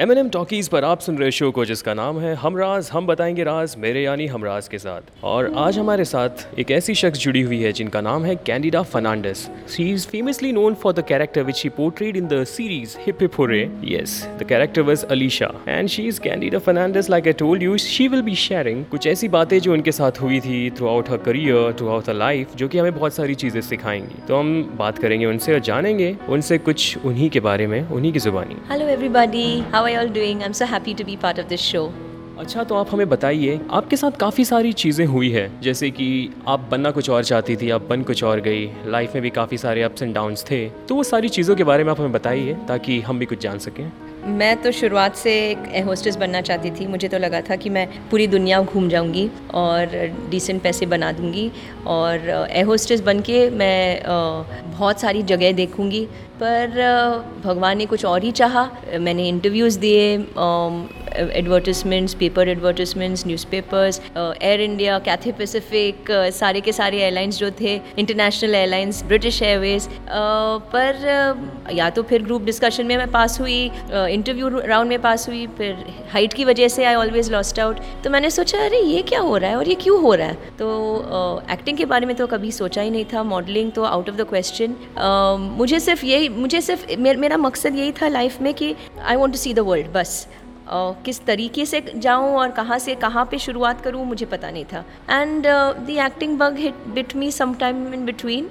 M N M talkies पर आप सुन रहे शो को जिसका नाम है हमराज हम बताएँगे राज मेरे यानी हमराज के साथ। और आज हमारे साथ एक ऐसी शख्स जुड़ी हुई है जिनका नाम है Candida Fernandes she is famously known for the character which she portrayed in the series Hip Hip Hurray yes the character was Alisha and she is Candida Fernandes like I told you she will be sharing कुछ ऐसी बातें जो उनके साथ हुई थी throughout her career throughout her life जो कि हमें बहुत सारी चीज़ें सिखाएँगी। तो हम बात करेंगे उनसे और जानेंगे उनसे कुछ उन्हीं के बारे में उन्हीं की जुबानी। Hello everybody, how are you all doing? I'm so happy to be part of this show. अच्छा तो आप हमें बताइए आपके साथ काफ़ी सारी चीज़ें हुई है जैसे कि आप बनना कुछ और चाहती थी आप बन कुछ और गई लाइफ में भी काफ़ी सारे अप्स एंड डाउन्स थे तो वो सारी चीज़ों के बारे में आप हमें बताइए ताकि हम भी कुछ जान सकें मैं तो शुरुआत से एक एयर होस्टेस बनना चाहती थी मुझे तो लगा था कि मैं पूरी दुनिया घूम जाऊँगी और डिसेंट पैसे बना दूँगी और एयर होस्टेस बन के मैं बहुत सारी जगह देखूँगी पर भगवान ने कुछ और ही चाहा। मैंने इंटरव्यूज़ दिए advertisements paper advertisements newspapers Air India Cathay Pacific सारे के सारे एयरलाइंस जो थे इंटरनेशनल एयरलाइंस ब्रिटिश एयरवेज पर या तो फिर ग्रुप डिस्कशन में मैं पास हुई इंटरव्यू राउंड में पास हुई, फिर हाइट की वजह से आई ऑलवेज लॉस्ट आउट तो मैंने सोचा, अरे, ये क्या हो रहा है और ये क्यों हो रहा है? तो एक्टिंग के बारे में तो कभी सोचा ही नहीं था मॉडलिंग तो आउट ऑफ़ द क्वेश्चन मुझे सिर्फ़ यही मुझे सिर्फ़ मे, मेरा मकसद यही था लाइफ में कि I want to see the world बस। Uh, किस तरीके से जाऊँ और कहाँ से कहाँ पे शुरुआत करूँ मुझे पता नहीं था। And the acting bug hit bit me some time in between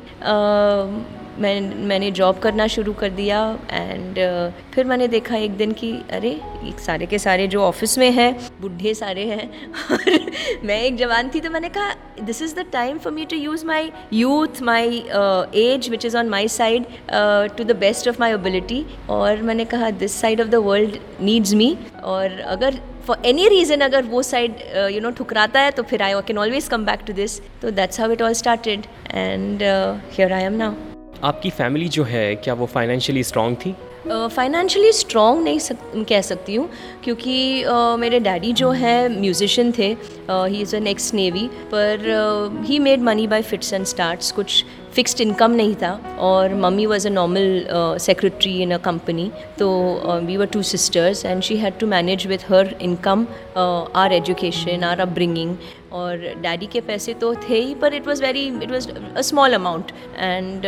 मैं, मैंने जॉब करना शुरू कर दिया एंड फिर मैंने देखा एक दिन कि अरे ये सारे के सारे जो ऑफ़िस में हैं, बुढ़े सारे हैं, और मैं एक जवान थी तो मैंने कहा this is the time for me to use my youth my age which is on my side to the best of my ability और मैंने कहा this side of the world needs me और अगर फॉर एनी रीज़न अगर वो side you know ठुकराता है तो फिर I can always come back to this तो that's how it all started and here I am now आपकी फैमिली जो है क्या वो फाइनेंशियली स्ट्रांग थी? फाइनेंशियली uh, स्ट्रॉन्ग नहीं सक, कह सकती हूँ क्योंकि uh, मेरे डैडी जो है म्यूजिशियन थे he is a next navy पर he made money by fits and starts कुछ फिक्स्ड इनकम नहीं था और mummy was a normal secretary in a company तो we were two sisters and she had to manage with her income our education our upbringing और daddy के पैसे तो थे ही, पर it was very it was a small amount and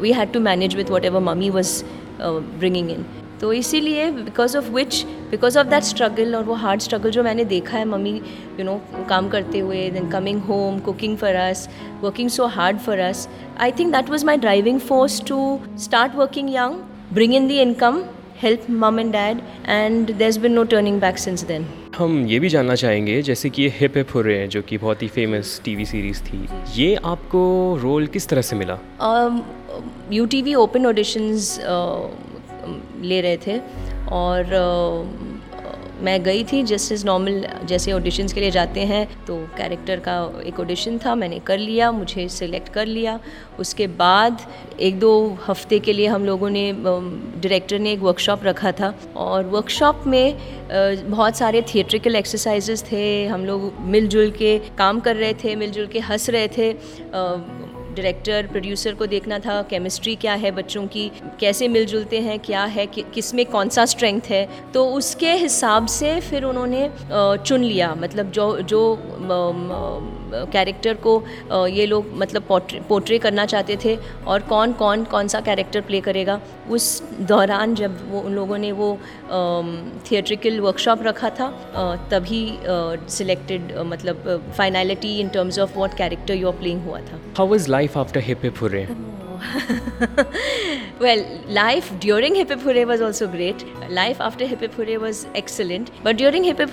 we had to manage with whatever mummy was bringing in तो इसीलिए because of which because of that struggle और वो हार्ड स्ट्रगल जो मैंने देखा है मम्मी यू नो काम करते हुए then coming home cooking for us working so hard for us I think that was my driving force to start working young bring in the income help mum and dad and there is been no turning back since then हम ये भी जानना चाहेंगे जैसे कि ये Hip Hip Hooray हैं जो कि बहुत ही फ़ेमस टीवी सीरीज़ थी ये आपको रोल किस तरह से मिला? U T V open auditions ले रहे थे। और मैं गई थी जस्ट इज़ नॉर्मल जैसे ऑडिशंस के लिए जाते हैं तो कैरेक्टर का एक ऑडिशन था, मैंने कर लिया, मुझे सिलेक्ट कर लिया। उसके बाद एक दो हफ़्ते के लिए हम लोगों ने डायरेक्टर ने एक वर्कशॉप रखा था। और वर्कशॉप में बहुत सारे थिएट्रिकल एक्सरसाइजेस थे, हम लोग मिलजुल के काम कर रहे थे, मिलजुल के हंस रहे थे। डायरेक्टर प्रोड्यूसर को देखना था केमिस्ट्री क्या है बच्चों की कैसे मिलजुलते हैं क्या है कि, किसमें कौन सा स्ट्रेंथ है तो उसके हिसाब से फिर उन्होंने चुन लिया मतलब जो जो कैरेक्टर को ये लोग मतलब पोर्ट्रे पोर्ट्रे करना चाहते थे और कौन कौन कौन सा कैरेक्टर प्ले करेगा। उस दौरान जब वो उन लोगों ने वो थिएट्रिकल वर्कशॉप रखा था तभी सिलेक्टेड मतलब finality in terms of what character you are playing हुआ था। How is life after Hip Hip well, life during Hip Hip was also great. Life after Hip Hip was excellent. But during Hip Hip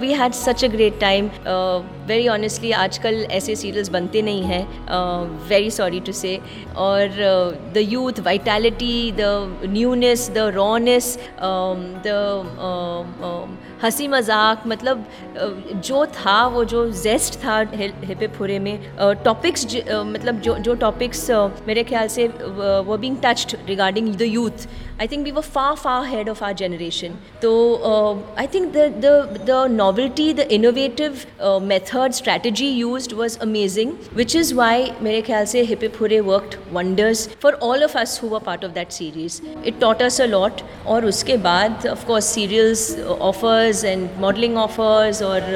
we had such a great time. Uh, very honestly, आजकल ऐसे serials बनते नहीं हैं. Uh, very sorry to say. और uh, the youth, vitality, the newness, the rawness, हँसी मज़ाक मतलब जो था, वो जो जेस्ट था हिपे फुरे में टॉपिक्स मतलब जो जो टॉपिक्स मेरे ख्याल से वो being touched regarding the youth I think we were far far head of our generation तो I think the novelty the innovative method strategy use was amazing which is why मेरे ख्याल से hip hip hurray worked wonders for all of us who part of that series it taught us a lot और उसके बाद of course serials offers and modelling offers और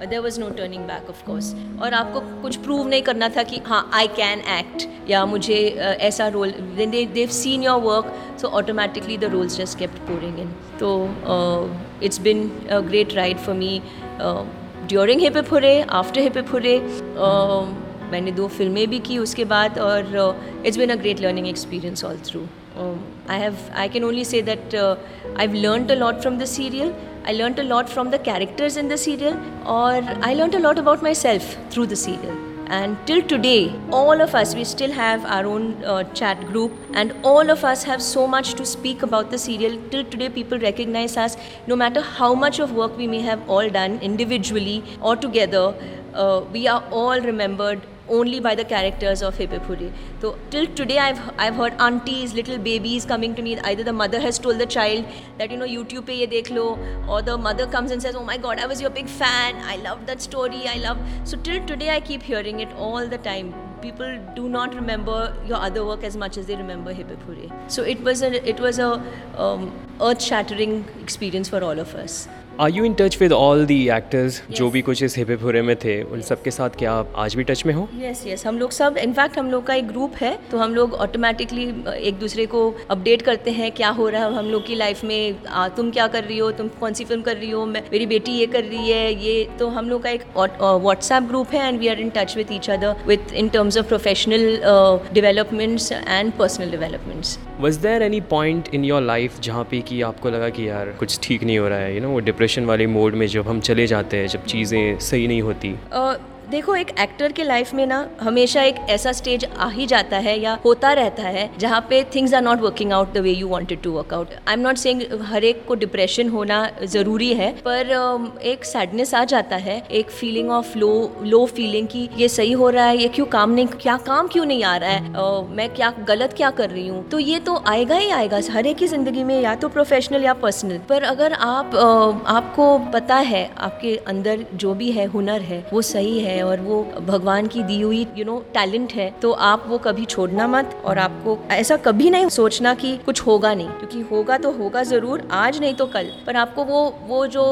there was no turning back of course और आपको कुछ prove नहीं करना था कि हाँ आई कैन एक्ट या मुझे ऐसा role they've seen your work so automatically the roles just kept pouring in तो it's been great ride for me during hip hurray after hip hurray मैंने दो फ़िल्में भी की उसके बाद और it's been a great learning experience all through I have I can only say that I have learn a lot from the serial I learn a lot from the characters in the serial और I learn a lot about myself through the serial And till today, all of us, we still have our own uh, chat group, and all of us have so much to speak about the serial. Till today, people recognize us no matter how much of work we may have all done individually or together. Uh, we are all remembered only by the characters of Hip Hip So till today, I've I've heard aunties, little babies coming to me. Either the mother has told the child that you know YouTube pe ye dekh lo, or the mother comes and says, "Oh my God, I was your big fan. I loved that story. I love." So till today, I keep hearing it all the time. People do not remember your other work as much as they remember Hip Hip So it was a it was a um, earth-shattering experience for all of us. Are you in touch with all the actors जो भी कुछ इस hip हुरे में थे उन सब के साथ क्या आप आज भी टच में हो? Yes yes, yes yes. हम लोग सब इनफैक्ट हम लोग का एक ग्रुप है तो हम लोग ऑटोमेटिकली एक दूसरे को अपडेट करते हैं क्या हो रहा है हम लोग की लाइफ में आ, तुम क्या कर रही हो तुम कौन सी फ़िल्म कर रही हो मैं मेरी बेटी ये कर रही है ये तो हम लोग का एक व्हाट्सएप ग्रुप है and we are in touch with each other with in terms of professional developments and personal developments was there any point in your life जहाँ पे कि आपको लगा कि यार कुछ ठीक नहीं हो रहा है? यू नो वो डिप्रेशन वाले मोड में जब हम चले जाते हैं जब चीज़ें सही नहीं होती। uh, देखो एक एक्टर के लाइफ में ना हमेशा एक ऐसा स्टेज आ ही जाता है या होता रहता है जहाँ पे things are not working out the way you wanted to work out I am not saying हर एक को डिप्रेशन होना ज़रूरी है पर एक सैडनेस आ जाता है एक feeling of low low feeling कि ये सही हो रहा है ये क्यों काम नहीं क्या काम क्यों नहीं आ रहा है uh, मैं क्या गलत क्या कर रही हूँ? तो ये तो आएगा ही आएगा हर एक की ज़िंदगी में या तो प्रोफेशनल या पर्सनल पर अगर आप uh, आपको पता है आपके अंदर जो भी है हुनर है वो सही है है और वो भगवान की दी हुई यू नो टैलेंट है तो आप वो कभी छोड़ना मत और आपको ऐसा कभी नहीं सोचना कि कुछ होगा नहीं क्योंकि होगा तो होगा ज़रूर आज नहीं तो कल पर आपको वो वो जो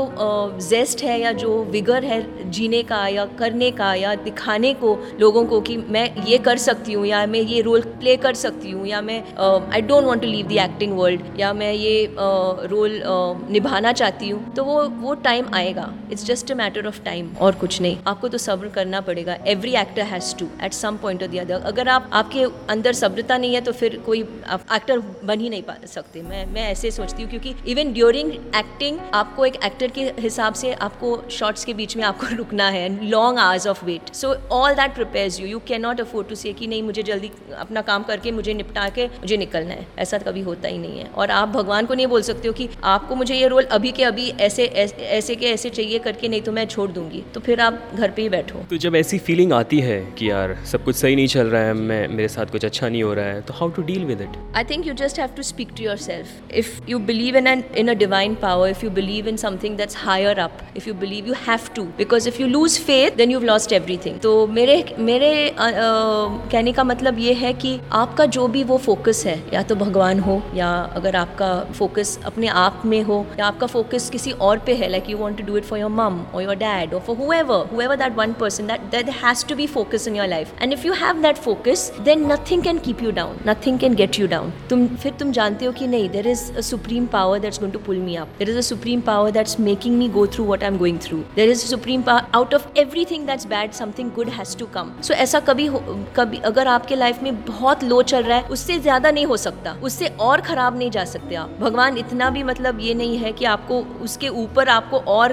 जेस्ट है या जो विगर है जीने का या करने का या दिखाने को लोगों को कि मैं ये कर सकती हूँ या मैं ये रोल प्ले कर सकती हूँ या मैं I don't want to leave the acting world या मैं ये रोल uh, निभाना चाहती हूँ तो वो वो टाइम आएगा it's just a matter of time और कुछ नहीं आपको तो सब्र करना पड़ेगा every actor has to at some point of the other अगर आप, आपके अंदर सब्रता नहीं है तो फिर कोई एक्टर बन ही नहीं पा सकते। मैं मैं ऐसे सोचती हूँ, क्योंकि इवन ड्यूरिंग एक्टिंग आपको एक एक्टर के हिसाब से आपको शॉर्ट्स के बीच में आपको रुकना है long hours of wait so all that prepares you you can not afford to say कि नहीं, मुझे जल्दी अपना काम करके, मुझे निपटा के, मुझे निकलना है। ऐसा कभी होता ही नहीं है। और आप भगवान को नहीं बोल सकते हो कि आपको मुझे ये रोल अभी के अभी ऐसे ऐसे के ऐसे चाहिए करके, नहीं तो मैं छोड़ दूँगी। तो फिर आप घर पे ही बैठो। तो जब ऐसी फीलिंग आती है कि यार, सब कुछ सही नहीं चल रहा है, मैं, मेरे साथ कुछ अच्छा नहीं हो रहा है तो how to deal with it I think you just have to speak to yourself if you believe in an in a divine power if you believe in something that's higher up if you believe you have to because if you lose faith then you lost everything तो मेरे मेरे कहने का मतलब ये है कि आपका जो भी वो फोकस है, या तो भगवान हो, या अगर आपका फोकस अपने आप में हो, या आपका फोकस किसी और पे है like you want to do it for your mum और योर डैड और for whoever whoever that one person person that there has to be focus in your life and if you have that focus then nothing can keep you down nothing can get you down तुम फिर तुम जानते हो कि नहीं there is a supreme power that's going to pull me up there is a supreme power that's making me go through what I'm going through there is a supreme power out of everything that's bad something good has to come so ऐसा कभी कभी अगर आपके life में बहुत लो चल रहा है उससे ज़्यादा नहीं हो सकता उससे और खराब नहीं जा सकते आप भगवान इतना भी मतलब ये नहीं है कि आपको उसके ऊपर आपको और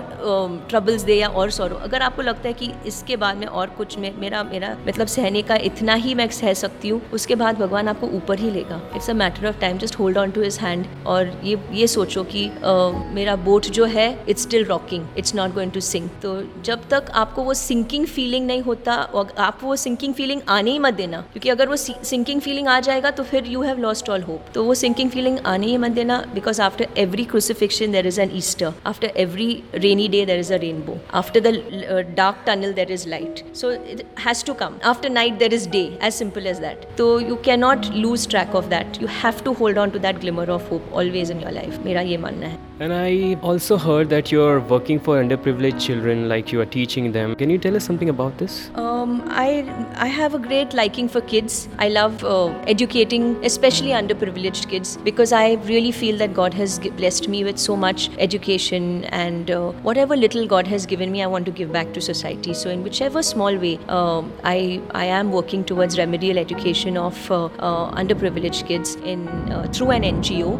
ट्रबल्स दे या और सॉरो अगर आपको लगता है कि इसके उसके बाद में और कुछ में मेरा मेरा मतलब सहने का इतना ही मैं सह सकती हूँ उसके बाद भगवान आपको ऊपर ही लेगा। It's a matter of time just hold on to his hand और ये ये सोचो कि uh, मेरा बोट जो है it's still rocking it's not going to sink तो जब तक आपको वो सिंकिंग फीलिंग नहीं होता और आप वो सिंकिंग फीलिंग आने ही मत देना क्योंकि अगर वो सिंकिंग फीलिंग आ जाएगा तो फिर you have lost all hope तो वो सिंकिंग फीलिंग आने ही मत देना because after every crucifixion there is an Easter after every rainy day there is a rainbow after the dark tunnel there is light so it has to come after night there is day as simple as that तो you can not lose track of that you have to hold on to that glimmer of hope always in your life मेरा ये मानना है and I also heard that you're working for underprivileged children, like you are teaching them. Can you tell us something about this? Um, I I have a great liking for kids. I love uh, educating, especially underprivileged kids, because I really feel that God has blessed me with so much education, and uh, whatever little God has given me, I want to give back to society. So, in whichever small way, uh, I I am working towards remedial education of uh, uh, underprivileged kids in uh, through an NGO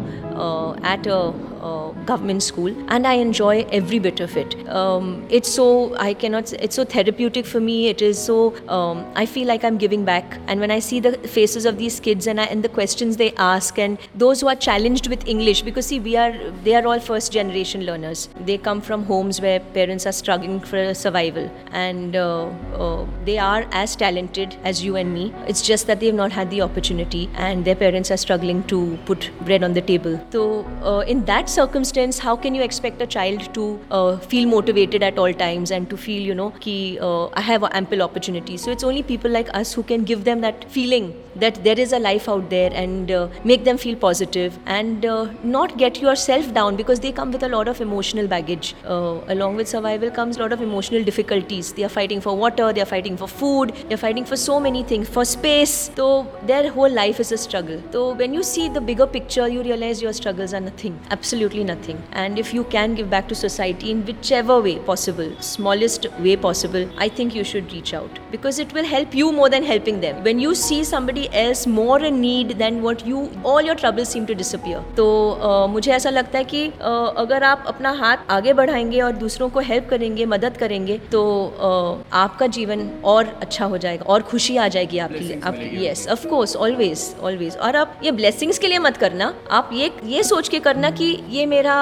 at a uh, government school and I enjoy every bit of it. Um, it's so, I cannot, it's so therapeutic for me. It is so, um, I feel like I'm giving back. And when I see the faces of these kids and, I, and the questions they ask and those who are challenged with English, because see, we are, they are all first generation learners. They come from homes where parents are struggling for survival and uh, uh, they are as talented as you and me. It's just that they've not had the opportunity and their parents are struggling to put bread on the table. So, uh, in that circumstance, how can you expect a child to uh, feel motivated at all times and to feel, you know, ki, uh, I have ample opportunity. So it's only people like us who can give them that feeling that there is a life out there and make them feel positive and not get yourself down because they come with a lot of emotional baggage. Along with survival comes a lot of emotional difficulties. They are fighting for water, they are fighting for food, they are fighting for so many things, for space. So their whole life is a struggle. So when you see the bigger picture, you realize your struggles are nothing. Absolutely nothing. And if you can give back to society in whichever way possible, smallest way possible, I think you should reach out because it will help you more than helping them. When you see somebody else more in need than what you, all your troubles seem to disappear. तो uh, मुझे ऐसा लगता है कि uh, अगर आप अपना हाथ आगे बढ़ाएँगे और दूसरों को हेल्प करेंगे मदद करेंगे तो uh, आपका जीवन और अच्छा हो जाएगा और खुशी आ जाएगी आपके लिए आपकी yes of course always always और आप ये ब्लेसिंग्स के लिए मत करना आप ये ये सोच के करना कि ये मेरा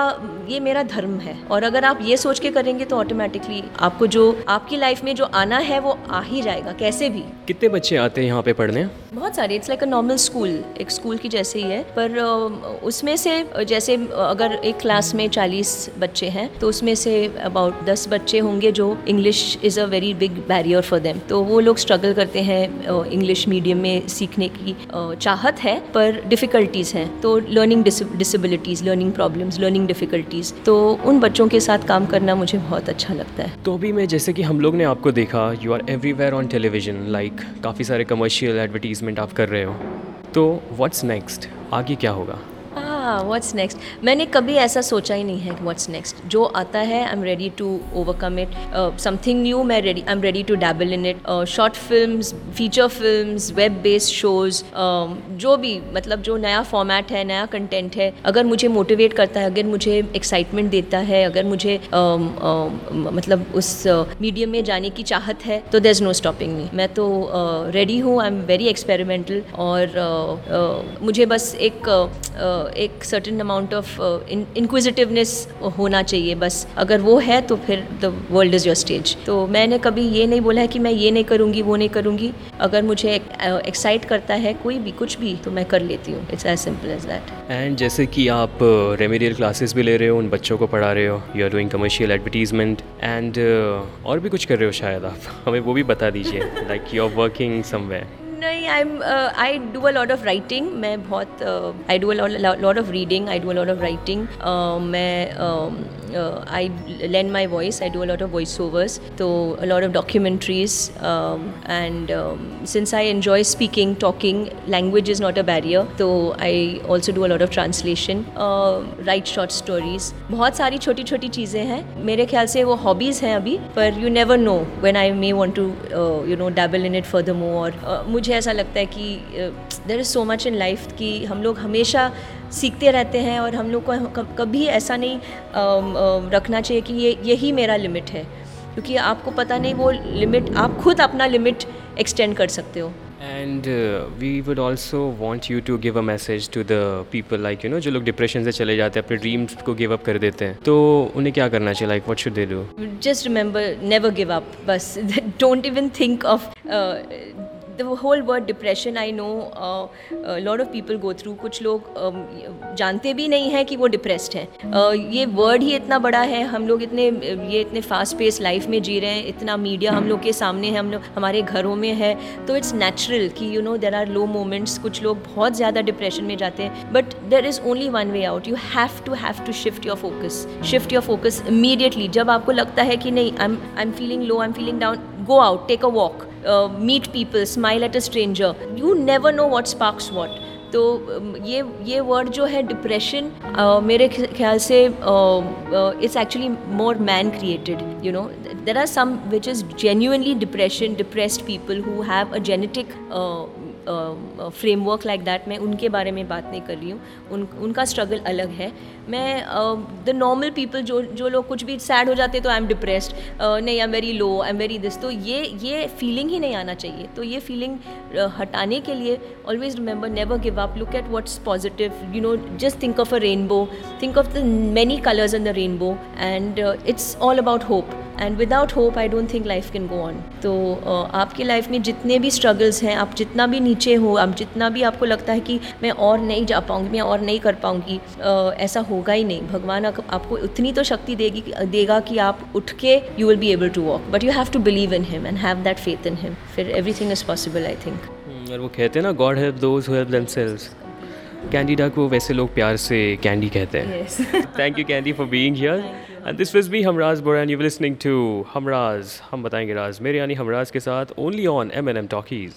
ये मेरा धर्म है। और अगर आप ये सोच के करेंगे तो ऑटोमेटिकली आपको जो आपकी लाइफ में जो आना है वो आ ही जाएगा कैसे भी। कितने बच्चे आते हैं यहाँ पे पढ़ने? बहुत सारे। It's like a normal school एक स्कूल की जैसे ही है। पर उसमें से जैसे अगर एक क्लास में चालीस बच्चे हैं तो उसमें से अबाउट दस बच्चे होंगे जो English is a very big barrier for them तो वो लोग स्ट्रगल करते हैं इंग्लिश मीडियम में सीखने की चाहत है पर डिफ़िकल्टीज़ हैं। तो learning disabilities learning problem problems learning difficulties तो उन बच्चों के साथ काम करना मुझे बहुत अच्छा लगता है। तो अभी मैं जैसे कि हम लोग ने आपको देखा you are everywhere on television like काफ़ी सारे कमर्शियल एडवर्टीज़मेंट आप कर रहे हो। तो व्हाट्स नेक्स्ट आगे क्या होगा? व्हाट्स नेक्स्ट मैंने कभी ऐसा सोचा ही नहीं है व्हाट्स नेक्स्ट जो आता है I am ready to overcome it something new मैं ready I am ready to dabble in it short film feature film web based shows जो भी मतलब जो नया फॉर्मेट है नया कंटेंट है अगर मुझे मोटिवेट करता है अगर मुझे एक्साइटमेंट देता है अगर मुझे um, uh, मतलब उस मीडियम uh, में जाने की चाहत है तो there is no stopping me मैं तो रेडी uh, हूँ आई एम वेरी एक्सपेरिमेंटल और uh, uh, मुझे बस एक uh, एक एक सर्टन अमाउंट ऑफ़ इंक्विजिटिवनेस होना चाहिए बस। अगर वो है तो फिर the world is your stage तो मैंने कभी ये नहीं बोला है कि मैं ये नहीं करूँगी वो नहीं करूँगी। अगर मुझे एक्साइट uh, करता है कोई भी कुछ भी तो मैं कर लेती हूँ। It's as simple as that and जैसे कि आप रेमेडियल uh, क्लासेस भी ले रहे हो उन बच्चों को पढ़ा रहे हो you are doing commercial advertisement and और भी कुछ कर रहे हो शायद आप। हमें वो भी बता दीजिए like you are working somewhere नहीं I am I do a lot of writing मैं बहुत I do lot of reading I do a lot of writing मैं I lend my voice I do a lot of voice overs तो a lot of documentaries and since I enjoy speaking talking language is not a barrier तो I also do a lot of translation write short stories बहुत सारी छोटी छोटी चीज़ें हैं. मेरे ख्याल से वो हॉबीज़ हैं अभी, पर you never know when I may want to you know dabble in it for the more मुझे मुझे ऐसा लगता है कि there is so much in life कि हम लोग हमेशा सीखते रहते हैं और हम लोग को कभी ऐसा नहीं रखना चाहिए कि ये यही मेरा लिमिट है। क्योंकि आपको पता नहीं वो लिमिट आप खुद अपना लिमिट एक्सटेंड कर सकते हो। And we would also want you to give a message to the people like you know जो लोग डिप्रेशन से चले जाते हैं अपने ड्रीम्स को गिव अप कर देते हैं। तो उन्हें क्या करना चाहिए? Like what should they do just remember never give up bus don't even think of uh, whole word depression I know know of people go through. कुछ लोग um, जानते भी नहीं हैं कि वो डिप्रेस्ड हैं. Uh, ये वर्ड ही इतना बड़ा है हम लोग इतने ये इतने फास्ट पेस लाइफ में जी रहे हैं इतना मीडिया हम लोग के सामने है हम लोग हमारे घरों में है. तो इट्स नेचुरल कि you know there are low moments कुछ लोग बहुत ज़्यादा डिप्रेशन में जाते हैं. But there is only one way out you have to have to shift your focus shift your focus immediately जब आपको लगता है कि नहीं I am I am feeling low I am feeling down go out take a walk, uh, people smile at a stranger you You know know what what what. तो um, ये ये word जो है डिप्रेशन मेरे ख्याल से it's actually more man created you know there are some which is genuinely depression depressed people who have a genetic framework like that मैं उनके बारे में बात नहीं कर रही हूँ। उन, उनका स्ट्रगल अलग है। मैं द नॉर्मल पीपल जो जो लोग कुछ भी सैड हो जाते तो आई एम डिप्रेस्ड नहीं I am very low I am very this तो ये ये फीलिंग ही नहीं आना चाहिए। तो ये फीलिंग हटाने के लिए always remember never give up look at what's positive you know just think of a rainbow think of the many colours in the rainbow and it's all about hope and without hope I don't think life can go on तो आपकी life में जितने भी struggles हैं, आप जितना भी नीचे हो, आप जितना भी आपको लगता है कि मैं और नहीं जा पाऊँगी, मैं और नहीं कर पाऊँगी ऐसा होगा ही नहीं। भगवान आपको उतनी तो शक्ति देगी देगा कि आप उठ के you will be able to walk but you have to believe in him and have that faith in him फिर everything is possible I think और वो कहते हैं ना God help those help themselves Candida को वैसे लोग प्यार से कैंडी कहते हैं। Thank you Candy for being here and this was be Hamraaz Bora and you listening to Hamraaz हम बताएँगे राज मेरे यानी हमराज के साथ only on M N M Talkies